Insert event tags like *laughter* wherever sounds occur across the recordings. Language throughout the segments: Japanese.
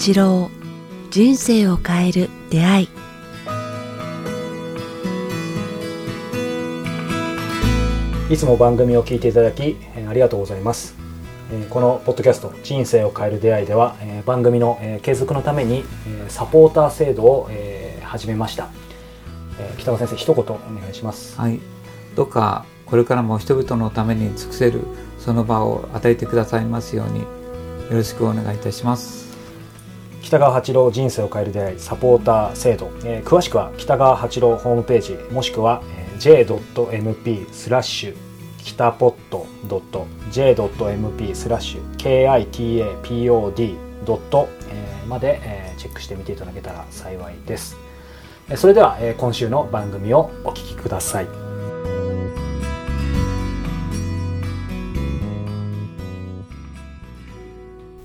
八郎人生を変える出会い。いつも番組を聞いていただきえーありがとうございます。えーこのポッドキャスト「人生を変える出会い」ではえー番組のえー継続のためにえーサポーター制度をえー始めました。えー北川先生一言お願いします。はい、どうかこれからも人々のために尽くせるその場を与えてくださいますようによろしくお願いいたします。北川八郎人生を変える出会いサポーター制度、えー詳しくは北川八郎ホームページもしくは、えー j.mp スラッシュ北ポット .j.mp スラッシュ kitapod ドットまで、えーチェックしてみていただけたら幸いです。それでは、えー今週の番組をお聞きください。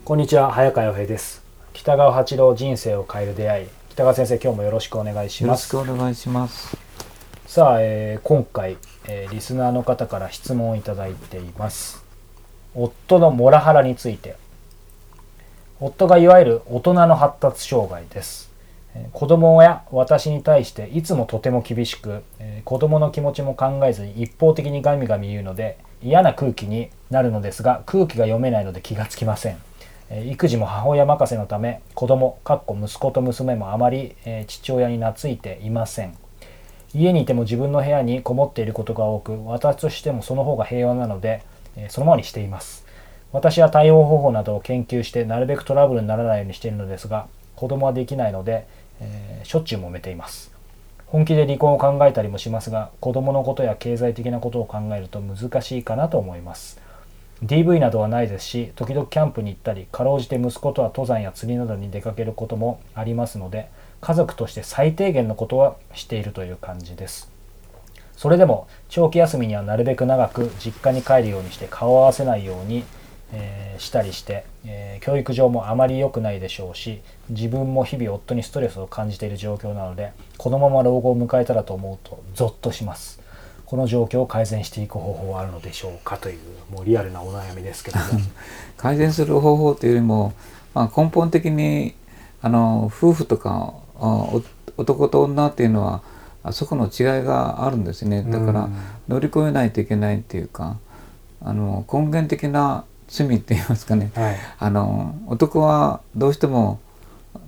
こんにちは早川洋平です。北川八郎人生を変える出会い。北川先生今日もよろしくお願いしよろします。くお願いします。さあ、えー今回、えーリスナーの方から質問をいただいています。夫のモラハラについて。夫がいわゆる大人の発達障害です。えー子供や私に対していつもとても厳しく、えー子供の気持ちも考えずに一方的にガミガミ言うので嫌な空気になるのですが空気が読めないので気がつきません。えー育児も母親任せのため子供かっこ息子と娘もあまり、父親に懐いていません。家にいても自分の部屋にこもっていることが多く私としてもその方が平和なので、そのままにしています。私は対応方法などを研究してなるべくトラブルにならないようにしているのですが子供はできないので、えーしょっちゅう揉めています。本気で離婚を考えたりもしますが子供のことや経済的なことを考えると難しいかなと思います。DV などはないですし時々キャンプに行ったりかろうじて息子とは登山や釣りなどに出かけることもありますので家族として最低限のことはしているという感じです。それでも長期休みにはなるべく長く実家に帰るようにして顔を合わせないように、えしたりして、え教育上もあまり良くないでしょうし自分も日々夫にストレスを感じている状況なのでこのまま老後を迎えたらと思うとゾッとします。この状況を改善していく方法はあるのでしょうかというもうリアルなお悩みですけども。改善する方法というよりも、まあ、根本的にあの夫婦とか男と女っていうのはあそこの違いがあるんですね。だからうん乗り越えないといけないっていうかあの根源的な罪って言いますかね。はい。あの男はどうしても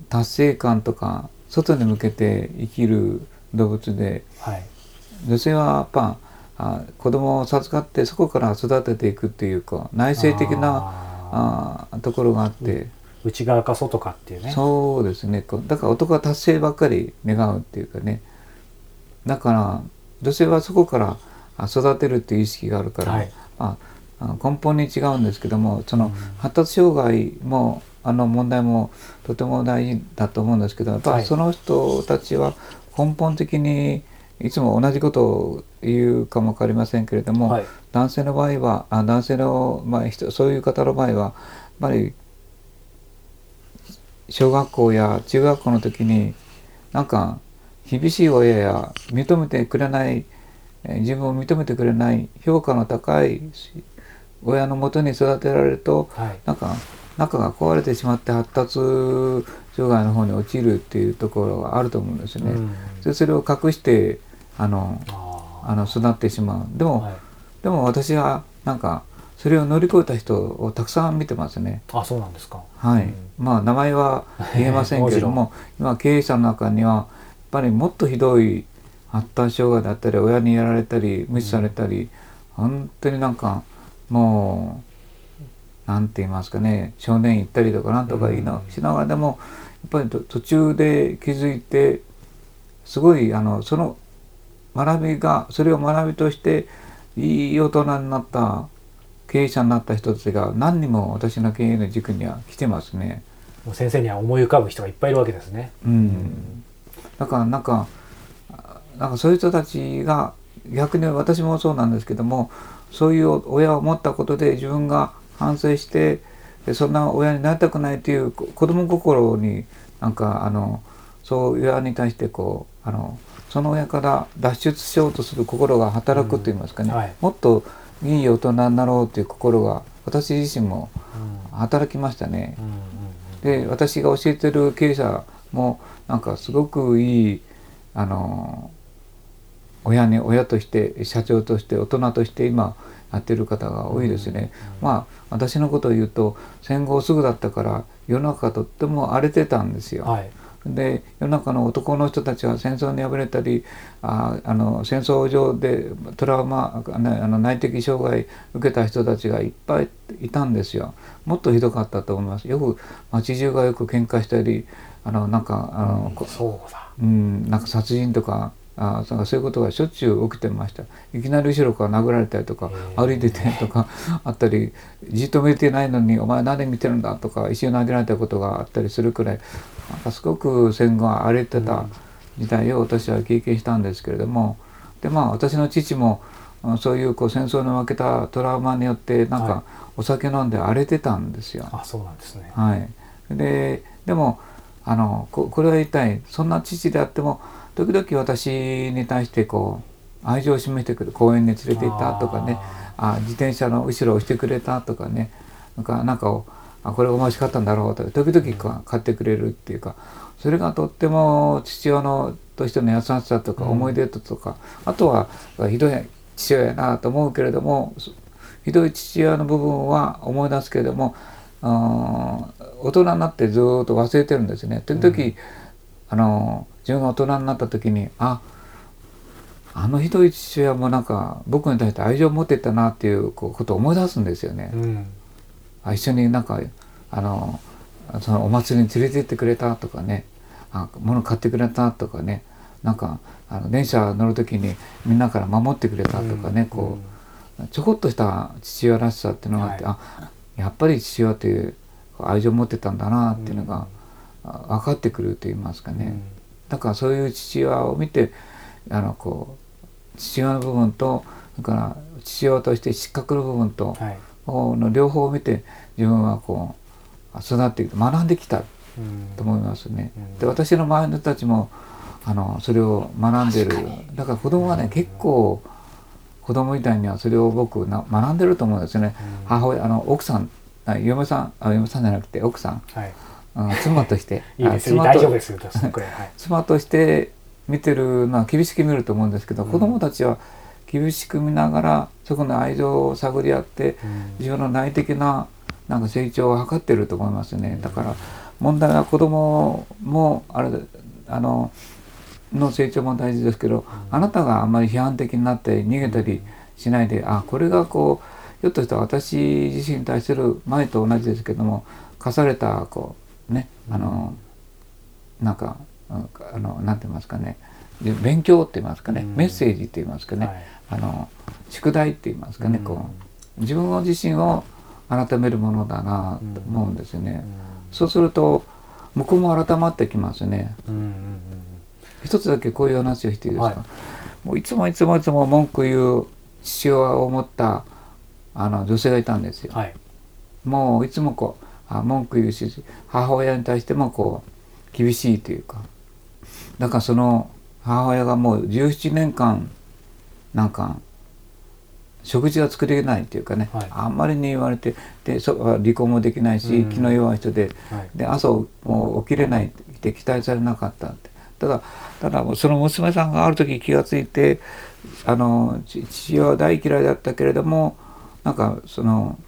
達成感とか外に向けて生きる動物ではい女性はやっぱあ子供を授かってそこから育てていくっていうか内省的なああところがあって、ー内側か外かっていうね。そうですね。だから男は達成ばっかり願うっていうかね。だから女性はそこからあ育てるっていう意識があるから、はい。まあ、根本に違うんですけどもその発達障害もあの問題もとても大事だと思うんですけどやっはい。ぱその人たちは根本的にいつも同じことを言うかも分かりませんけれども、はい。男性の場合はあ男性の、まあ、人そういう方の場合はやっぱり小学校や中学校の時になんか厳しい親や認めてくれないえー自分を認めてくれない評価の高い親のもとに育てられるとはい。なんか中が壊れてしまって発達障害の方に陥るっていうところがあると思うんですね。うん。でそれを隠してあのあの育ってしまう。でも、はい。でも私はなんかそれを乗り越えた人をたくさん見てますね。あそうなんですか。はい。うん。まあ名前は *laughs* 言えませんけれども、今経営者の中にはやっぱりもっとひどい発達障害だったり、親にやられたり無視されたり、本当になんかもうなんて言いますかね、少年行ったりとかなんとか言いなうん。しながらでもやっぱりと途中で気づいてすごいあのその学びがそれを学びとしていい大人になった経営者になった人たちが何人も私の経営の軸には来てますね。もう先生には思い浮かぶ人がいっぱいいるわけですねうん、だからなんかあなんかそういう人たちが逆に私もそうなんですけどもそういう親を持ったことで自分が反省してでそんな親になりたくないというこ子供心になんかあのそういう親に対してこうあのその親から脱出しようとする心が働くといいますかね、うん。はい。もっといい大人になろうという心が私自身もうん。働きましたね。で私が教えてる経営者もなんかすごくいいあの親に親として社長として大人として今やってる方が多いですね。まあ私のことを言うと戦後すぐだったから世の中とっても荒れてたんですよ。はいで世の中の男の人たちは戦争に敗れたりああの戦争上でトラウマあの内的障害受けた人たちがいっぱいいたんですよ。もっとひどかったと思います。よく街中がよく喧嘩したりあのなんかあの、うだうん、なんか殺人とかあそうそういうことがしょっちゅう起きてました。いきなり後ろから殴られたりとか歩いててとか *laughs* あったりじっと見てないのに「お前何見てるんだ」とか石を投げられたことがあったりするくらいなんかすごく戦後は荒れてた時代を私は経験したんですけれどもでまあ私の父もあそういうこう戦争に負けたトラウマによってなんはい。かお酒飲んで荒れてたんですよ。あそうなんですね。はい、ででもあのここれは一体そんな父であっても時々私に対してこう愛情を示してくる公園に連れて行ったとかねあ自転車の後ろを押してくれたとかねなんかなんかをあこれが欲しかったんだろうとか時々か買ってくれるっていうかそれがとっても父親のとしての優しさとかうん。思い出とか、あとはひどい父親やなと思うけれどもそひどい父親の部分は思い出すけれども大人になってずーっと忘れてるんですね。時々、あの自分が大人になった時にああのひどい父親もなんか僕に対して愛情を持ってたなっていうことを思い出すんですよね。うん。あ一緒になんかあのそのお祭りに連れて行ってくれたとかね。あ物買ってくれたとかね。なんかあの電車乗る時にみんなから守ってくれたとかね、こうちょこっとした父親らしさっていうのがあって、あやっぱり父親っていう愛情を持ってたんだなっていうのが、あ分かってくると言いますかうん。ね、だからそういう父親を見てあのこう父親の部分とそれから父親として失格の部分と、はい。この両方を見て自分はこう育ってきて学んできたうん。と思いますね。うん。で私の周りの人たちもあのそれを学んでる。だから子供はね結構子供みたいにはそれを僕な学んでると思うんですね。うん。母親あの奥さんあ嫁さんあ嫁さんじゃなくて奥さん。はい。あ妻として。*laughs* いいです。大丈夫ですよは。い。*laughs* 妻として見てるのは厳しく見ると思うんですけど、うん。子供たちは厳しく見ながらそこの愛情を探り合ってうん。自分の内的ななんか成長を図ってると思いますね。だから問題は子供もあれあのの成長も大事ですけど、あなたがあんまり批判的になって逃げたりしないであこれがこうひょっとしたら私自身に対する前と同じですけども課されたこうねあの、なんかうんあのなんて言いますかね。で勉強って言いますかね、うん。メッセージって言いますかね、はい。あの宿題って言いますかね、うん。こう自分自身を改めるものだなと思うんですよね、そうすると向こうも改まってきますね。うんうんうん一つだけこういう話をしていいですか、はい。もういつもいつもいつも文句言う父親を持ったあの女性がいたんですよ、はい。もういつもこうあ文句言うし母親に対してもこう厳しいというか。だからその母親がもう17年間なんか食事が作れないっていうかね、はい。あんまりに言われてでそ離婚もできないし、うん。気の弱い人ではい。で朝もう起きれないって期待されなかったってただただその娘さんがある時気がついてあのち父親は大嫌いだったけれどもなんかその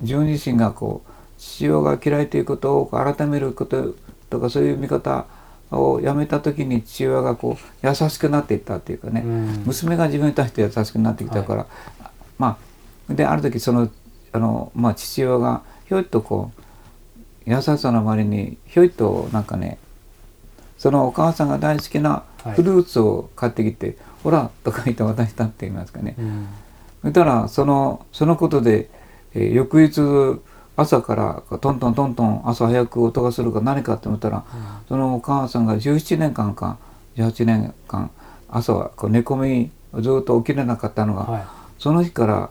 自分自身がこう父親が嫌いということを改めることとかそういう見方をやめた時に父親がこう優しくなっていったっていうかね、うん。娘が自分に対して優しくなってきたから、まあである時そのあの、まあ、父親がひょいっとこう優しさの周りにひょいっとなんかねそのお母さんが大好きなはい。フルーツを買ってきて「ほら」とか言って渡したって言いますかね。うん。そしたらそのそのことで、えー翌日朝からトントントントン朝早く音がするか何かって思ったら、そのお母さんが17年間か18年間朝はこう寝込みずっと起きれなかったのが、はい。その日から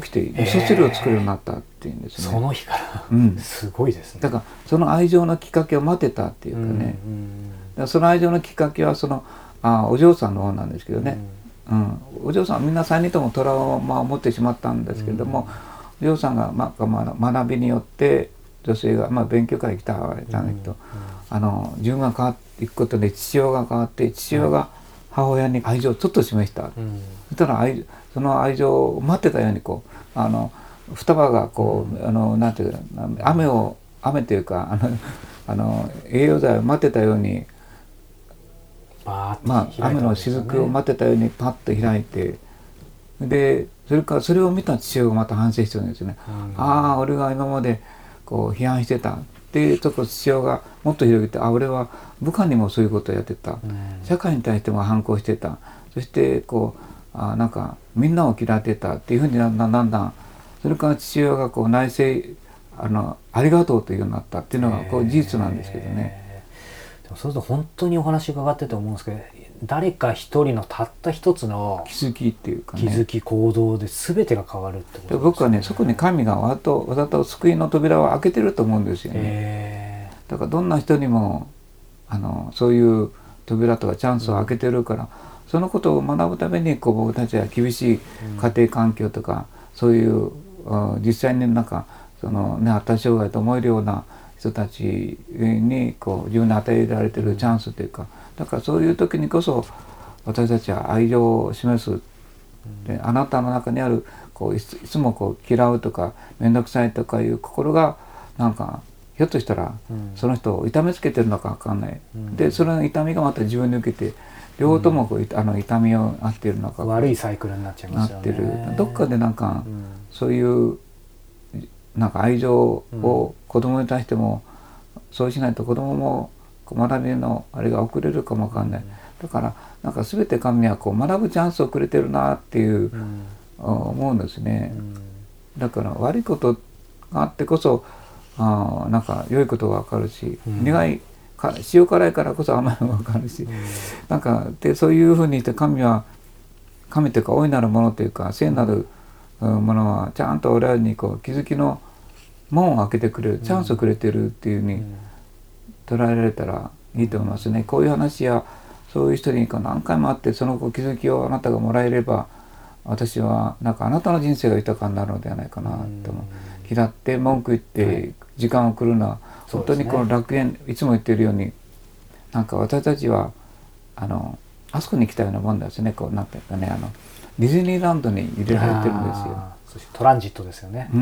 起きて味噌汁を作るようになったっていうんですね。その日から。うん、すごいですね。だからその愛情のきっかけを待てたっていうかね、うんだからその愛情のきっかけはそのあお嬢さんの方なんですけどね、うん。お嬢さんはみんな3人ともトラウマを持ってしまったんですけれども、お嬢さんが、まあまあ、学びによって女性が、まあ、勉強会来たわけだけど、あの自分が変わっていくことで父親が変わって父親が母親に愛情をちょっと示した、うん。そしたら愛その愛情を待ってたようにこうあの双葉がこう、あのなんていうか雨を雨というかあのあの栄養剤を待ってたようにまあ、雨の雫を待ってたようにパッと開いてでそれからそれを見た父親がまた反省してるんですよね。うん。ああ俺が今までこう批判してたっていうとこ父親がもっと広げてあ俺は部下にもそういうことをやってた。うん社会に対しても反抗してた。そしてこうあなんかみんなを嫌ってたっていうふうにだんだんだんだん。それから父親がこう内省あのありがとうというようになったっていうのがこう事実なんですけどね。え。ーでもそうすると本当にお話伺ってて思うんですけど誰か一人のたった一つの気づきっていうかね。気づき行動で全てが変わるってことで僕はねそこに神がわざとわざと救いの扉を開けてると思うんですよね。えだからどんな人にもあのそういう扉とかチャンスを開けてるから、そのことを学ぶためにこう僕たちは厳しい家庭環境とか、そういうあ実際になんかその、ね、発達障害と思えるような人たちにこう自分に与えられてるチャンスというかだからそういう時にこそ私たちは愛情を示す。であなたの中にあるこういついつもこう嫌うとか面倒くさいとかいう心がなんかひょっとしたらうん。その人を痛めつけてるのか分かんない、うん。でその痛みがまた自分に受けて両方ともこう、いあの痛みをあっているのか悪いサイクルになっちゃいなますよね。ってる。どっかでなんかうん。そういうなんか愛情を子供に対しても、そうしないと子供も学びのあれが遅れるかも分かんない、だからなんか全て神はこう学ぶチャンスをくれてるなっていうう、ん。思うんですね。うん。だから悪いことがあってこそあーなんか良いことが分かるし、うん。苦いか塩辛いからこそ甘いのが分かるし、なんかでそういうふうにして神は神というか大いなるものというか聖なるうん。ものはちゃんと俺らにこう気づきの門を開けてくれるチャンスをくれてるっていうふうにうん捉えられたらいいと思いますね。こういう話やそういう人に何回も会ってそのこう気づきをあなたがもらえれば私はなんかあなたの人生が豊かになるのではないかなと思う。嫌って文句言って時間を送るのはそうですね本当にこの楽園いつも言ってるようになんか私たちはあのあそこに来たようなもんですねこうなんていうかねあのディズニーランドに入れられてるんですよ。そしてトランジットですよね。うん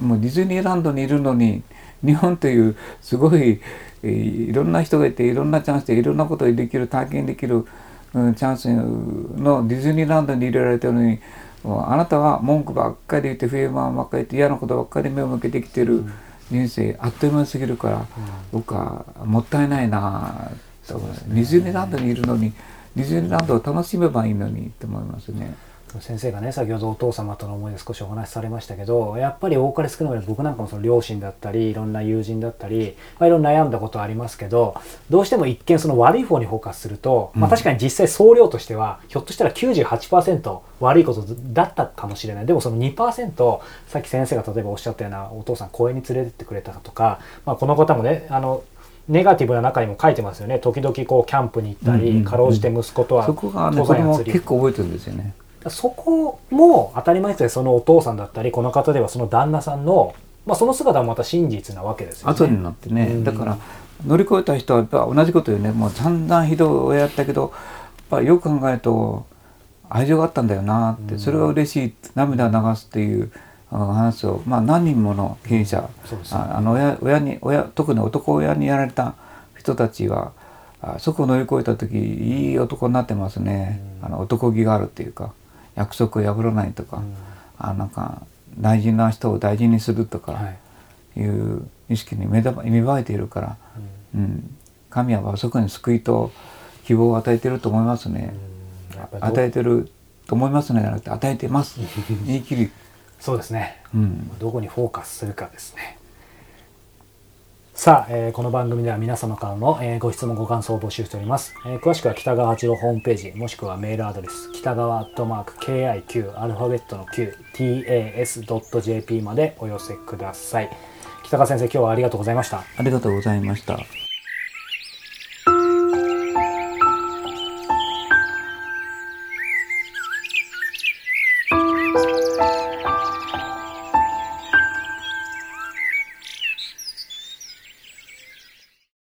うん、もうディズニーランドにいるのに日本というすごい、えーいろんな人がいていろんなチャンスでいろんなことができる体験できる、うん、チャンスのディズニーランドに入れられてるのにあなたは文句ばっかり言って不平満ばっかり言って嫌なことばっかり目を向けてきてる人生あっという間に過ぎるから、僕はもったいないなと思うディズニーランドにいるのにディズニーランドを楽しめばいいのにと思いますね。先生がね先ほどお父様との思いで少しお話しされましたけどやっぱり多かれ少なかれ僕なんかもその両親だったりいろんな友人だったり、まあ、いろんな悩んだことはありますけどどうしても一見その悪い方にフォーカスすると、まあ、うん。確かに実際総量としてはひょっとしたら98%悪いことだったかもしれない。でもその2%さっき先生が例えばおっしゃったようなお父さん公園に連れてってくれたとか、まあ、この方もねあのネガティブな中にも書いてますよね。時々こうキャンプに行ったり、かろうじて息子とはそこがね登山や釣り結構覚えてるんですよね。そこも当たり前ですけどそのお父さんだったりこの方ではその旦那さんの、まあ、その姿もまた真実なわけですよね。後になってね、うん。だから乗り越えた人はやっぱ同じこと言うね。もう散々ひどい親やったけどやっぱよく考えると愛情があったんだよなって、うん。それが嬉しい涙を流すっていう話を、まあ、何人もの経営者ああの親親に親特に男親にやられた人たちはあそこを乗り越えた時いい男になってますね、うん。あの男気があるっていうか約束を破らないとか、うんあなんか大事な人を大事にするとか。はいいう意識に芽生えているから、うん、神はあそこに救いと希望を与えていると思いますね。与えてると思いますねじゃなくて与えてます。*laughs* 言い切り。そうですねうん。どこにフォーカスするかですね。さあ、えーこの番組では皆様からの、えーご質問ご感想を募集しております、えー詳しくは北川八郎ホームページもしくはメールアドレス北川アットマーク KIQ アルファベットの QTAS.jp までお寄せください。北川先生今日はありがとうございました。ありがとうございました。